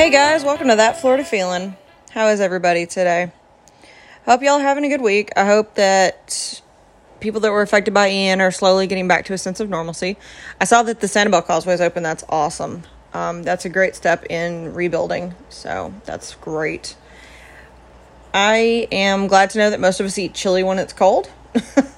Hey guys, welcome to That Florida Feeling. How is everybody today? Hope y'all are having a good week. I hope that people that were affected by Ian are slowly getting back to a sense of normalcy. I saw that the Sanibel Causeway is open. That's awesome. Um, that's a great step in rebuilding. So that's great. I am glad to know that most of us eat chili when it's cold.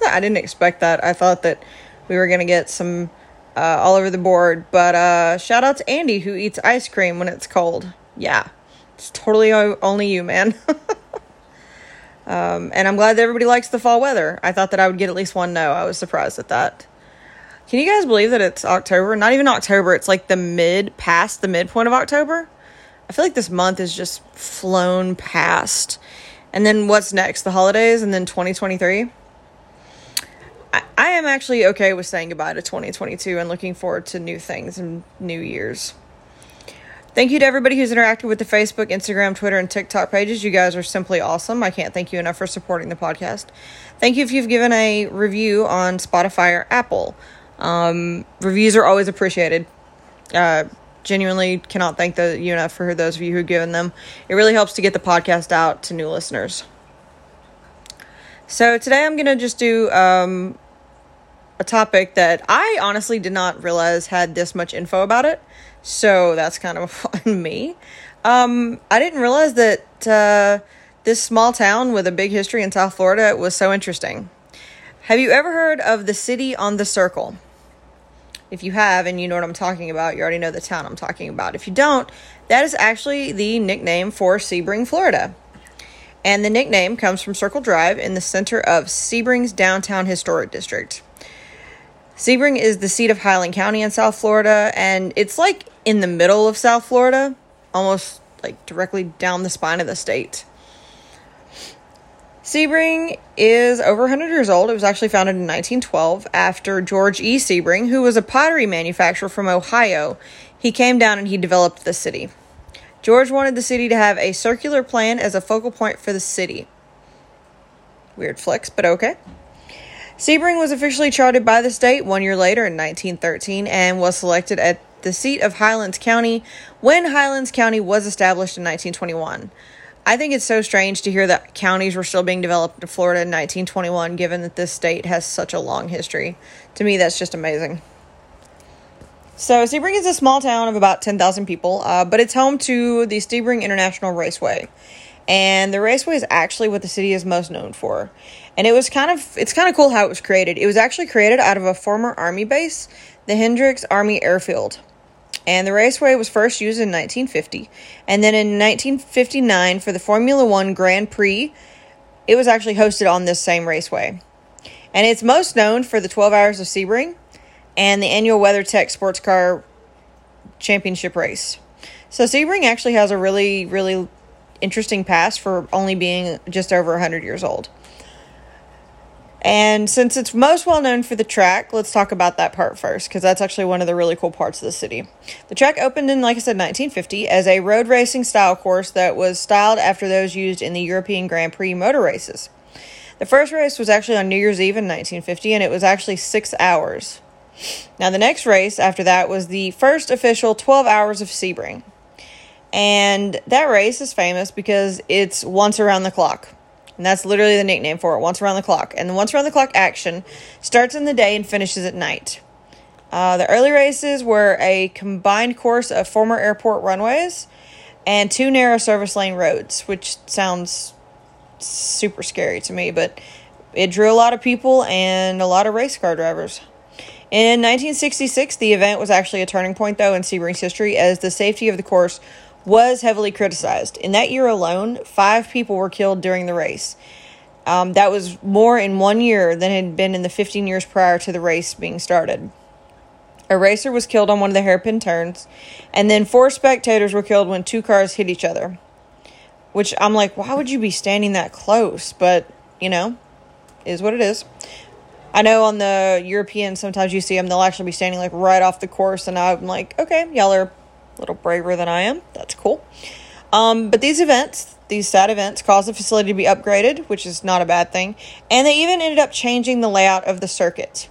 I didn't expect that. I thought that we were going to get some uh, all over the board. But uh, shout out to Andy who eats ice cream when it's cold. Yeah, it's totally only you, man. um, and I'm glad that everybody likes the fall weather. I thought that I would get at least one no. I was surprised at that. Can you guys believe that it's October? Not even October. It's like the mid, past the midpoint of October. I feel like this month is just flown past. And then what's next? The holidays and then 2023? I, am actually okay with saying goodbye to 2022 and looking forward to new things and new years. Thank you to everybody who's interacted with the Facebook, Instagram, Twitter, and TikTok pages. You guys are simply awesome. I can't thank you enough for supporting the podcast. Thank you if you've given a review on Spotify or Apple. Um, reviews are always appreciated. Uh, genuinely cannot thank the you enough for those of you who've given them. It really helps to get the podcast out to new listeners. So today I'm gonna just do um, a topic that I honestly did not realize had this much info about it. So that's kind of on me. Um, I didn't realize that uh, this small town with a big history in South Florida was so interesting. Have you ever heard of the city on the circle? If you have and you know what I'm talking about, you already know the town I'm talking about. If you don't, that is actually the nickname for Sebring, Florida. And the nickname comes from Circle Drive in the center of Sebring's downtown historic district. Sebring is the seat of Highland County in South Florida, and it's like in the middle of South Florida, almost like directly down the spine of the state. Sebring is over 100 years old. It was actually founded in 1912 after George E. Sebring, who was a pottery manufacturer from Ohio. He came down and he developed the city. George wanted the city to have a circular plan as a focal point for the city. Weird flex, but okay. Sebring was officially chartered by the state one year later in 1913 and was selected at the seat of Highlands County when Highlands County was established in 1921. I think it's so strange to hear that counties were still being developed in Florida in 1921, given that this state has such a long history. To me, that's just amazing. So, Sebring is a small town of about 10,000 people, uh, but it's home to the Sebring International Raceway. And the raceway is actually what the city is most known for. And it was kind of, it's kind of cool how it was created. It was actually created out of a former Army base, the Hendricks Army Airfield and the raceway was first used in 1950. And then in 1959, for the Formula One Grand Prix, it was actually hosted on this same raceway. And it's most known for the 12 Hours of Sebring and the annual WeatherTech Sports Car Championship race. So Sebring actually has a really, really interesting past for only being just over 100 years old. And since it's most well known for the track, let's talk about that part first, because that's actually one of the really cool parts of the city. The track opened in, like I said, 1950 as a road racing style course that was styled after those used in the European Grand Prix motor races. The first race was actually on New Year's Eve in 1950, and it was actually six hours. Now, the next race after that was the first official 12 hours of Sebring. And that race is famous because it's once around the clock. And that's literally the nickname for it, once around the clock. And the once around the clock action starts in the day and finishes at night. Uh, the early races were a combined course of former airport runways and two narrow service lane roads, which sounds super scary to me, but it drew a lot of people and a lot of race car drivers. In 1966, the event was actually a turning point, though, in Sebring's history, as the safety of the course was heavily criticized. In that year alone, five people were killed during the race. Um, that was more in one year than had been in the 15 years prior to the race being started. A racer was killed on one of the hairpin turns, and then four spectators were killed when two cars hit each other. Which I'm like, why would you be standing that close? But, you know, is what it is. I know on the European, sometimes you see them, they'll actually be standing like right off the course, and I'm like, okay, y'all are a little braver than I am. That's cool. Um, but these events, these sad events, caused the facility to be upgraded, which is not a bad thing. And they even ended up changing the layout of the circuit.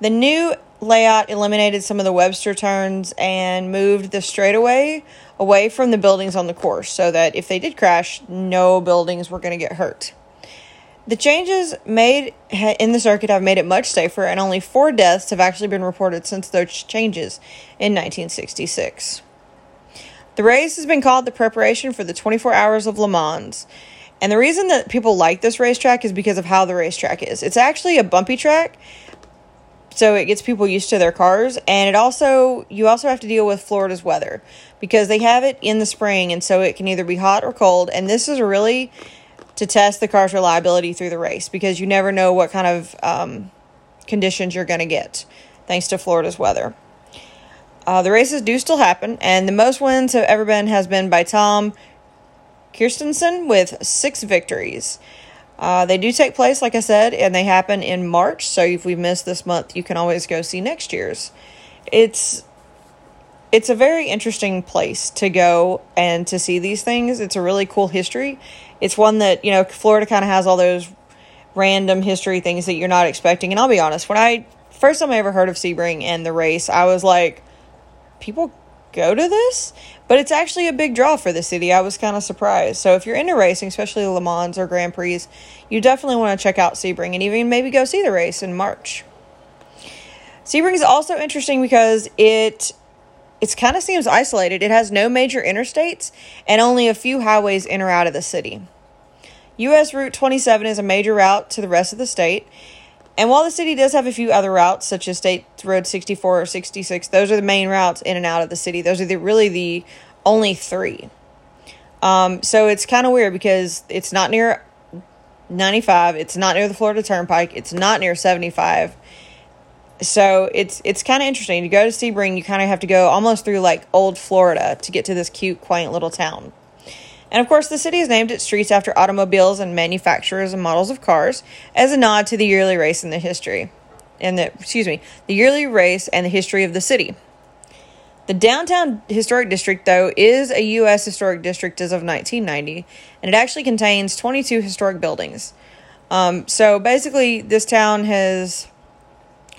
The new layout eliminated some of the Webster turns and moved the straightaway away from the buildings on the course so that if they did crash, no buildings were going to get hurt. The changes made in the circuit have made it much safer, and only four deaths have actually been reported since those changes in 1966. The race has been called the preparation for the 24 Hours of Le Mans. And the reason that people like this racetrack is because of how the racetrack is. It's actually a bumpy track, so it gets people used to their cars and it also you also have to deal with Florida's weather because they have it in the spring and so it can either be hot or cold and this is really to test the car's reliability through the race because you never know what kind of um, conditions you're going to get thanks to Florida's weather. Uh, the races do still happen, and the most wins have ever been has been by Tom Kristensen with six victories. Uh, they do take place, like I said, and they happen in March. So if we miss this month, you can always go see next year's. It's it's a very interesting place to go and to see these things. It's a really cool history. It's one that you know Florida kind of has all those random history things that you're not expecting. And I'll be honest, when I first time I ever heard of Sebring and the race, I was like, people go to this, but it's actually a big draw for the city. I was kind of surprised. So if you're into racing, especially Le Mans or Grand Prix, you definitely want to check out Sebring and even maybe go see the race in March. Sebring is also interesting because it it kind of seems isolated. It has no major interstates and only a few highways in or out of the city. US Route 27 is a major route to the rest of the state, and while the city does have a few other routes, such as State Road 64 or 66, those are the main routes in and out of the city. Those are the, really the only three. Um, so it's kind of weird because it's not near 95, it's not near the Florida Turnpike, it's not near 75. So it's it's kind of interesting to go to Sebring. You kind of have to go almost through like old Florida to get to this cute, quaint little town. And of course, the city has named its streets after automobiles and manufacturers and models of cars as a nod to the yearly race in the history. And the excuse me, the yearly race and the history of the city. The downtown historic district, though, is a U.S. historic district as of 1990, and it actually contains 22 historic buildings. Um, so basically, this town has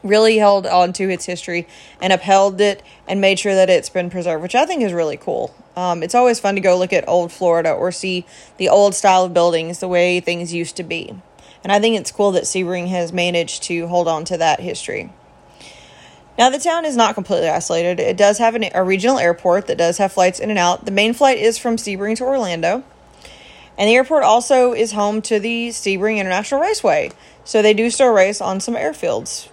really held on to its history and upheld it and made sure that it's been preserved, which I think is really cool. Um, it's always fun to go look at old Florida or see the old style of buildings, the way things used to be. And I think it's cool that Sebring has managed to hold on to that history. Now, the town is not completely isolated. It does have an, a regional airport that does have flights in and out. The main flight is from Sebring to Orlando. And the airport also is home to the Sebring International Raceway. So they do still race on some airfields.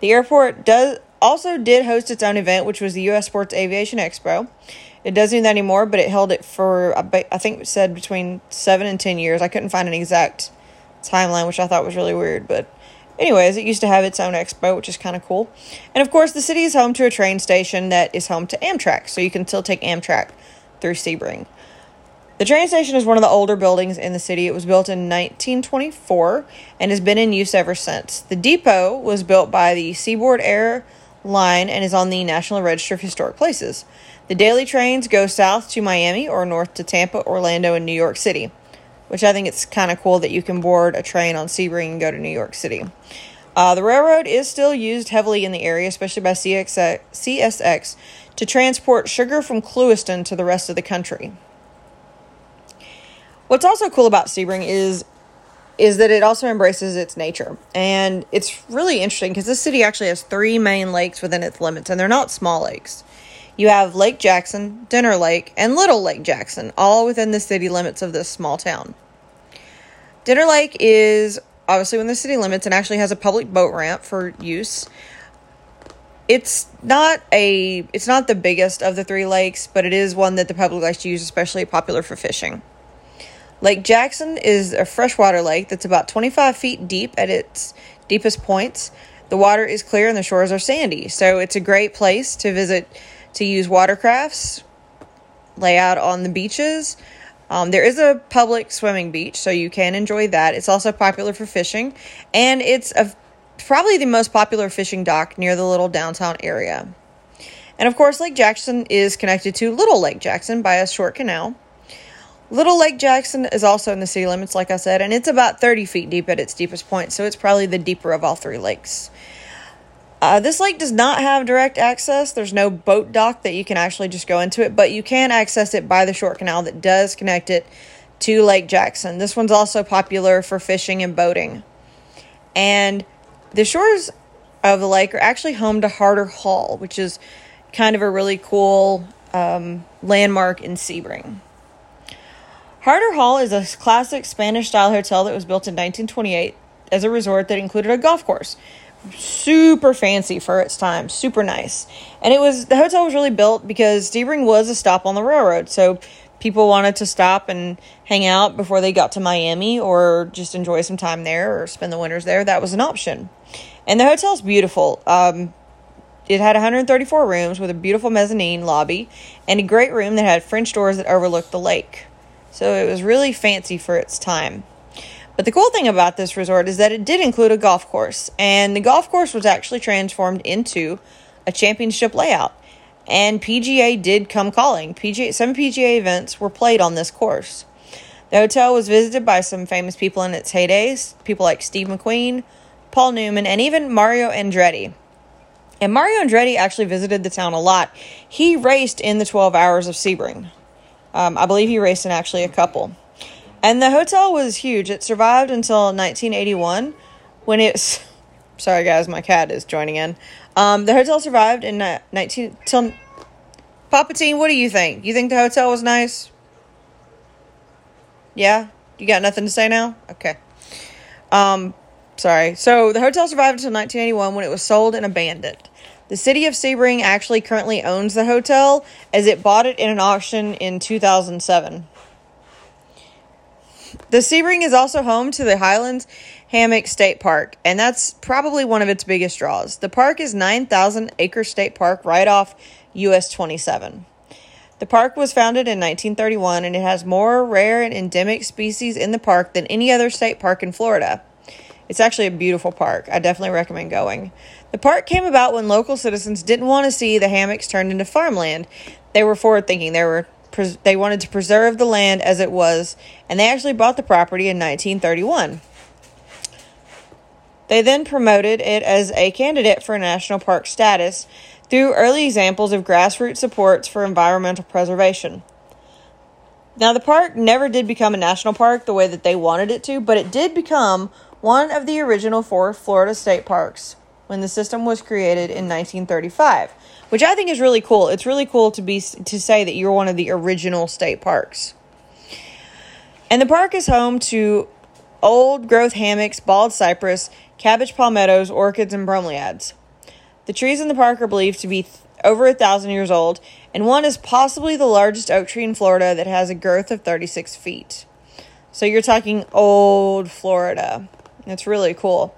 The airport does also did host its own event, which was the U.S. Sports Aviation Expo. It doesn't do that anymore, but it held it for I think it said between seven and ten years. I couldn't find an exact timeline, which I thought was really weird, but anyways, it used to have its own expo, which is kind of cool. And of course, the city is home to a train station that is home to Amtrak, so you can still take Amtrak through Sebring. The train station is one of the older buildings in the city. It was built in 1924 and has been in use ever since. The depot was built by the Seaboard Air Line and is on the National Register of Historic Places. The daily trains go south to Miami or north to Tampa, Orlando, and New York City, which I think it's kind of cool that you can board a train on Sebring and go to New York City. Uh, the railroad is still used heavily in the area, especially by CXX, CSX, to transport sugar from Clewiston to the rest of the country. What's also cool about Sebring is is that it also embraces its nature. And it's really interesting because this city actually has three main lakes within its limits, and they're not small lakes. You have Lake Jackson, Dinner Lake, and Little Lake Jackson, all within the city limits of this small town. Dinner Lake is obviously within the city limits and actually has a public boat ramp for use. It's not a it's not the biggest of the three lakes, but it is one that the public likes to use, especially popular for fishing. Lake Jackson is a freshwater lake that's about 25 feet deep at its deepest points. The water is clear and the shores are sandy, so it's a great place to visit to use watercrafts, lay out on the beaches. Um, there is a public swimming beach, so you can enjoy that. It's also popular for fishing, and it's a, probably the most popular fishing dock near the little downtown area. And of course, Lake Jackson is connected to Little Lake Jackson by a short canal. Little Lake Jackson is also in the city limits, like I said, and it's about 30 feet deep at its deepest point, so it's probably the deeper of all three lakes. Uh, this lake does not have direct access. There's no boat dock that you can actually just go into it, but you can access it by the short canal that does connect it to Lake Jackson. This one's also popular for fishing and boating. And the shores of the lake are actually home to Harder Hall, which is kind of a really cool um, landmark in Sebring. Harder Hall is a classic Spanish style hotel that was built in 1928 as a resort that included a golf course super fancy for its time, super nice. And it was the hotel was really built because Sebring was a stop on the railroad, so people wanted to stop and hang out before they got to Miami or just enjoy some time there or spend the winters there. That was an option. And the hotel's beautiful. Um, it had 134 rooms with a beautiful mezzanine lobby and a great room that had French doors that overlooked the lake. So it was really fancy for its time. But the cool thing about this resort is that it did include a golf course, and the golf course was actually transformed into a championship layout. And PGA did come calling. PGA, some PGA events were played on this course. The hotel was visited by some famous people in its heydays, people like Steve McQueen, Paul Newman, and even Mario Andretti. And Mario Andretti actually visited the town a lot. He raced in the 12 hours of Sebring. Um, I believe he raced in actually a couple. And the hotel was huge. It survived until 1981 when it's. Sorry, guys, my cat is joining in. Um, the hotel survived in uh, 19 till. Papatine, what do you think? You think the hotel was nice? Yeah, you got nothing to say now. Okay. Um, sorry. So the hotel survived until 1981 when it was sold and abandoned. The city of Sebring actually currently owns the hotel as it bought it in an auction in 2007. The Sebring is also home to the Highlands Hammock State Park, and that's probably one of its biggest draws. The park is 9,000 acre state park right off US 27. The park was founded in 1931 and it has more rare and endemic species in the park than any other state park in Florida. It's actually a beautiful park. I definitely recommend going. The park came about when local citizens didn't want to see the hammocks turned into farmland. They were forward thinking. They were they wanted to preserve the land as it was, and they actually bought the property in 1931. They then promoted it as a candidate for national park status through early examples of grassroots supports for environmental preservation. Now, the park never did become a national park the way that they wanted it to, but it did become one of the original four Florida state parks when the system was created in 1935 which I think is really cool. It's really cool to be to say that you're one of the original state parks. And the park is home to old growth hammocks, bald cypress, cabbage palmettos, orchids, and bromeliads. The trees in the park are believed to be th- over a thousand years old, and one is possibly the largest oak tree in Florida that has a girth of 36 feet. So you're talking old Florida. It's really cool.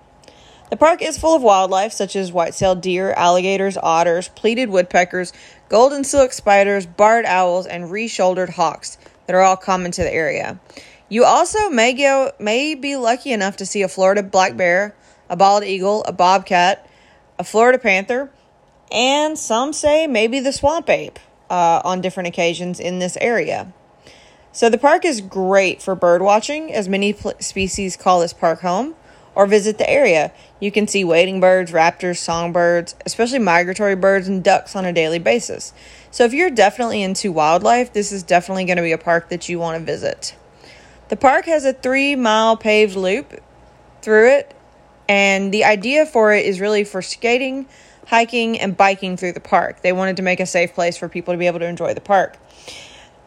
The park is full of wildlife such as white-tailed deer, alligators, otters, pileated woodpeckers, golden silk spiders, barred owls, and red-shouldered hawks that are all common to the area. You also may go may be lucky enough to see a Florida black bear, a bald eagle, a bobcat, a Florida panther, and some say maybe the swamp ape uh, on different occasions in this area. So the park is great for bird watching, as many pl- species call this park home or visit the area. You can see wading birds, raptors, songbirds, especially migratory birds and ducks on a daily basis. So if you're definitely into wildlife, this is definitely going to be a park that you want to visit. The park has a three mile paved loop through it, and the idea for it is really for skating, hiking, and biking through the park. They wanted to make a safe place for people to be able to enjoy the park.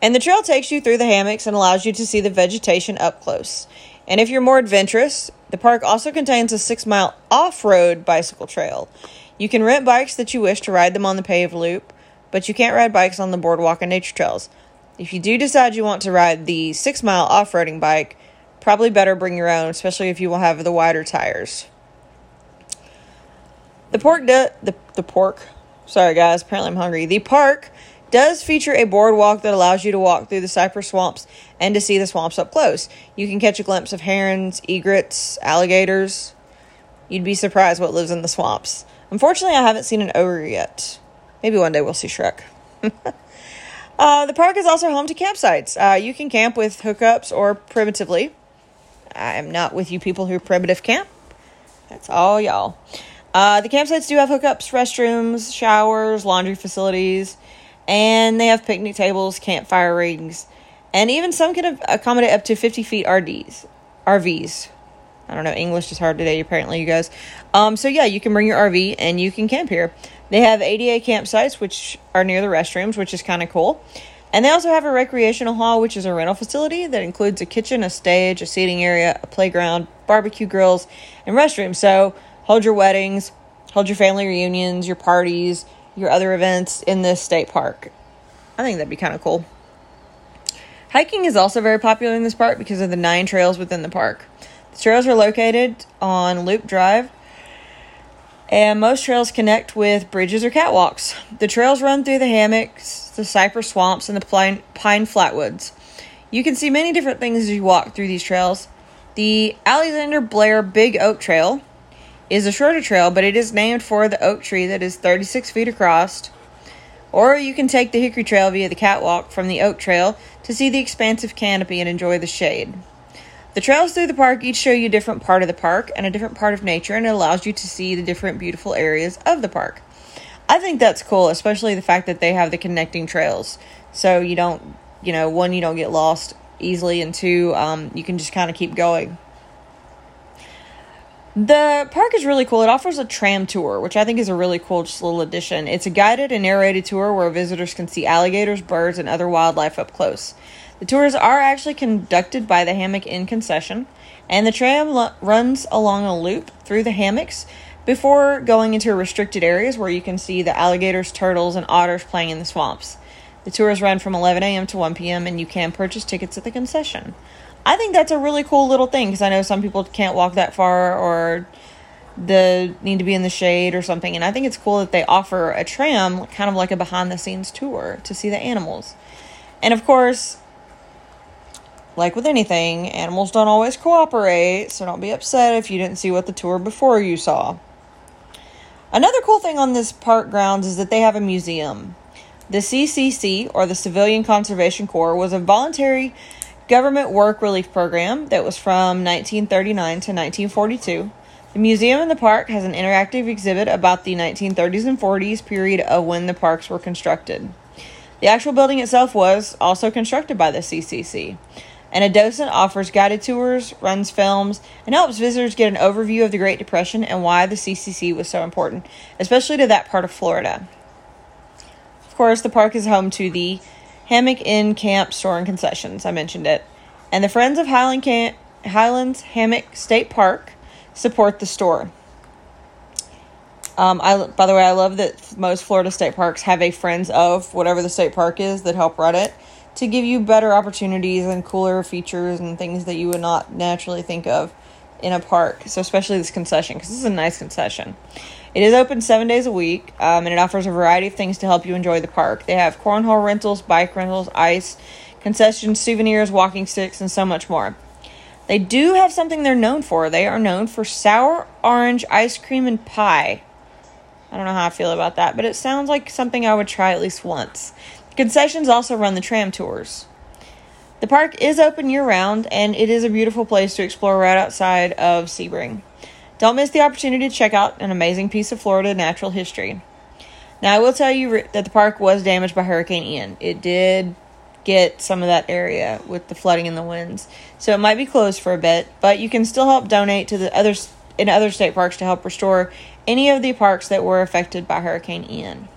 And the trail takes you through the hammocks and allows you to see the vegetation up close. And if you're more adventurous, the park also contains a six mile off road bicycle trail. You can rent bikes that you wish to ride them on the paved loop, but you can't ride bikes on the boardwalk and nature trails. If you do decide you want to ride the six mile off roading bike, probably better bring your own, especially if you will have the wider tires. The pork, the, the pork, sorry guys, apparently I'm hungry. The park does feature a boardwalk that allows you to walk through the cypress swamps and to see the swamps up close. You can catch a glimpse of herons, egrets, alligators. You'd be surprised what lives in the swamps. Unfortunately, I haven't seen an ogre yet. Maybe one day we'll see Shrek. uh, the park is also home to campsites. Uh, you can camp with hookups or primitively. I am not with you people who primitive camp. That's all y'all. Uh, the campsites do have hookups, restrooms, showers, laundry facilities, and they have picnic tables, campfire rings, and even some can accommodate up to 50 feet RDs, RVs. I don't know, English is hard today, apparently, you guys. Um, so, yeah, you can bring your RV and you can camp here. They have ADA campsites, which are near the restrooms, which is kind of cool. And they also have a recreational hall, which is a rental facility that includes a kitchen, a stage, a seating area, a playground, barbecue grills, and restrooms. So hold your weddings, hold your family reunions, your parties, your other events in this state park. I think that'd be kind of cool. Hiking is also very popular in this park because of the nine trails within the park. The trails are located on Loop Drive, and most trails connect with bridges or catwalks. The trails run through the hammocks, the cypress swamps, and the pine, pine flatwoods. You can see many different things as you walk through these trails. The Alexander Blair Big Oak Trail is a shorter trail, but it is named for the oak tree that is 36 feet across. Or you can take the Hickory Trail via the catwalk from the Oak Trail to see the expansive canopy and enjoy the shade. The trails through the park each show you a different part of the park and a different part of nature, and it allows you to see the different beautiful areas of the park. I think that's cool, especially the fact that they have the connecting trails. So you don't, you know, one, you don't get lost easily, and two, um, you can just kind of keep going. The park is really cool. It offers a tram tour, which I think is a really cool just little addition. It's a guided and narrated tour where visitors can see alligators, birds, and other wildlife up close. The tours are actually conducted by the Hammock Inn concession, and the tram runs along a loop through the hammocks before going into restricted areas where you can see the alligators, turtles, and otters playing in the swamps. The tours run from 11 a.m. to 1 p.m., and you can purchase tickets at the concession. I think that's a really cool little thing because I know some people can't walk that far or the need to be in the shade or something, and I think it's cool that they offer a tram, kind of like a behind the scenes tour to see the animals. And of course, like with anything, animals don't always cooperate, so don't be upset if you didn't see what the tour before you saw. Another cool thing on this park grounds is that they have a museum. The CCC, or the Civilian Conservation Corps, was a voluntary government work relief program that was from 1939 to 1942. The museum in the park has an interactive exhibit about the 1930s and 40s period of when the parks were constructed. The actual building itself was also constructed by the CCC and a docent offers guided tours, runs films, and helps visitors get an overview of the Great Depression and why the CCC was so important, especially to that part of Florida. Of course, the park is home to the Hammock Inn Camp Store and Concessions. I mentioned it. And the Friends of Highland Camp, Highlands Hammock State Park support the store. Um, I, by the way, I love that most Florida state parks have a Friends of whatever the state park is that help run it to give you better opportunities and cooler features and things that you would not naturally think of in a park. So, especially this concession, because this is a nice concession. It is open seven days a week, um, and it offers a variety of things to help you enjoy the park. They have cornhole rentals, bike rentals, ice, concessions, souvenirs, walking sticks, and so much more. They do have something they're known for. They are known for sour orange ice cream and pie. I don't know how I feel about that, but it sounds like something I would try at least once. Concessions also run the tram tours. The park is open year round and it is a beautiful place to explore right outside of Sebring. Don't miss the opportunity to check out an amazing piece of Florida natural history. Now, I will tell you that the park was damaged by Hurricane Ian. It did get some of that area with the flooding and the winds. So it might be closed for a bit, but you can still help donate to the others in other state parks to help restore any of the parks that were affected by Hurricane Ian.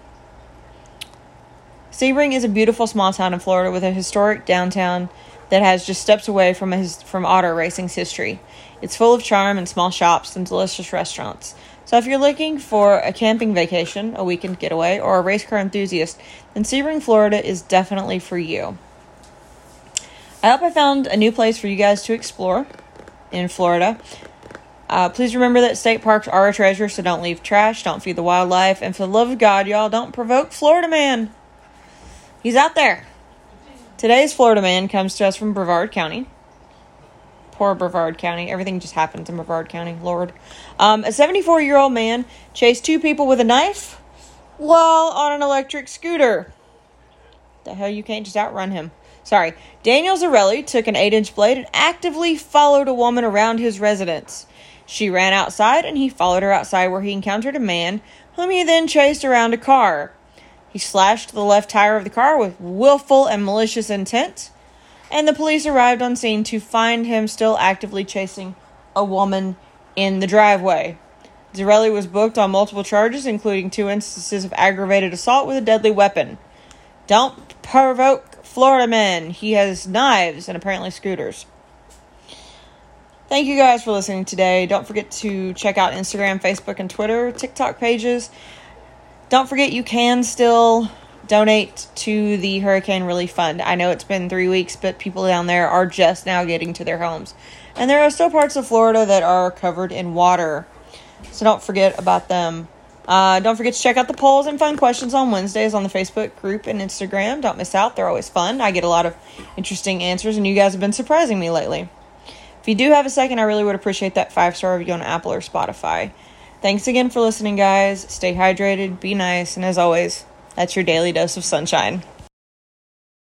Sebring is a beautiful small town in Florida with a historic downtown that has just steps away from his, from auto racing's history. It's full of charm and small shops and delicious restaurants. So if you're looking for a camping vacation, a weekend getaway, or a race car enthusiast, then Sebring, Florida is definitely for you. I hope I found a new place for you guys to explore in Florida. Uh, please remember that state parks are a treasure, so don't leave trash, don't feed the wildlife, and for the love of God, y'all, don't provoke Florida man. He's out there. Today's Florida man comes to us from Brevard County. Poor Brevard County. Everything just happens in Brevard County, Lord. Um, a 74 year old man chased two people with a knife while on an electric scooter. The hell, you can't just outrun him. Sorry. Daniel Zarelli took an 8 inch blade and actively followed a woman around his residence. She ran outside and he followed her outside where he encountered a man whom he then chased around a car. He slashed the left tire of the car with willful and malicious intent, and the police arrived on scene to find him still actively chasing a woman in the driveway. Zarelli was booked on multiple charges, including two instances of aggravated assault with a deadly weapon. Don't provoke Florida men. He has knives and apparently scooters. Thank you guys for listening today. Don't forget to check out Instagram, Facebook, and Twitter, TikTok pages. Don't forget you can still donate to the Hurricane Relief Fund. I know it's been three weeks, but people down there are just now getting to their homes. And there are still parts of Florida that are covered in water. So don't forget about them. Uh, don't forget to check out the polls and fun questions on Wednesdays on the Facebook group and Instagram. Don't miss out, they're always fun. I get a lot of interesting answers, and you guys have been surprising me lately. If you do have a second, I really would appreciate that five star review on Apple or Spotify. Thanks again for listening, guys. Stay hydrated, be nice, and as always, that's your daily dose of sunshine.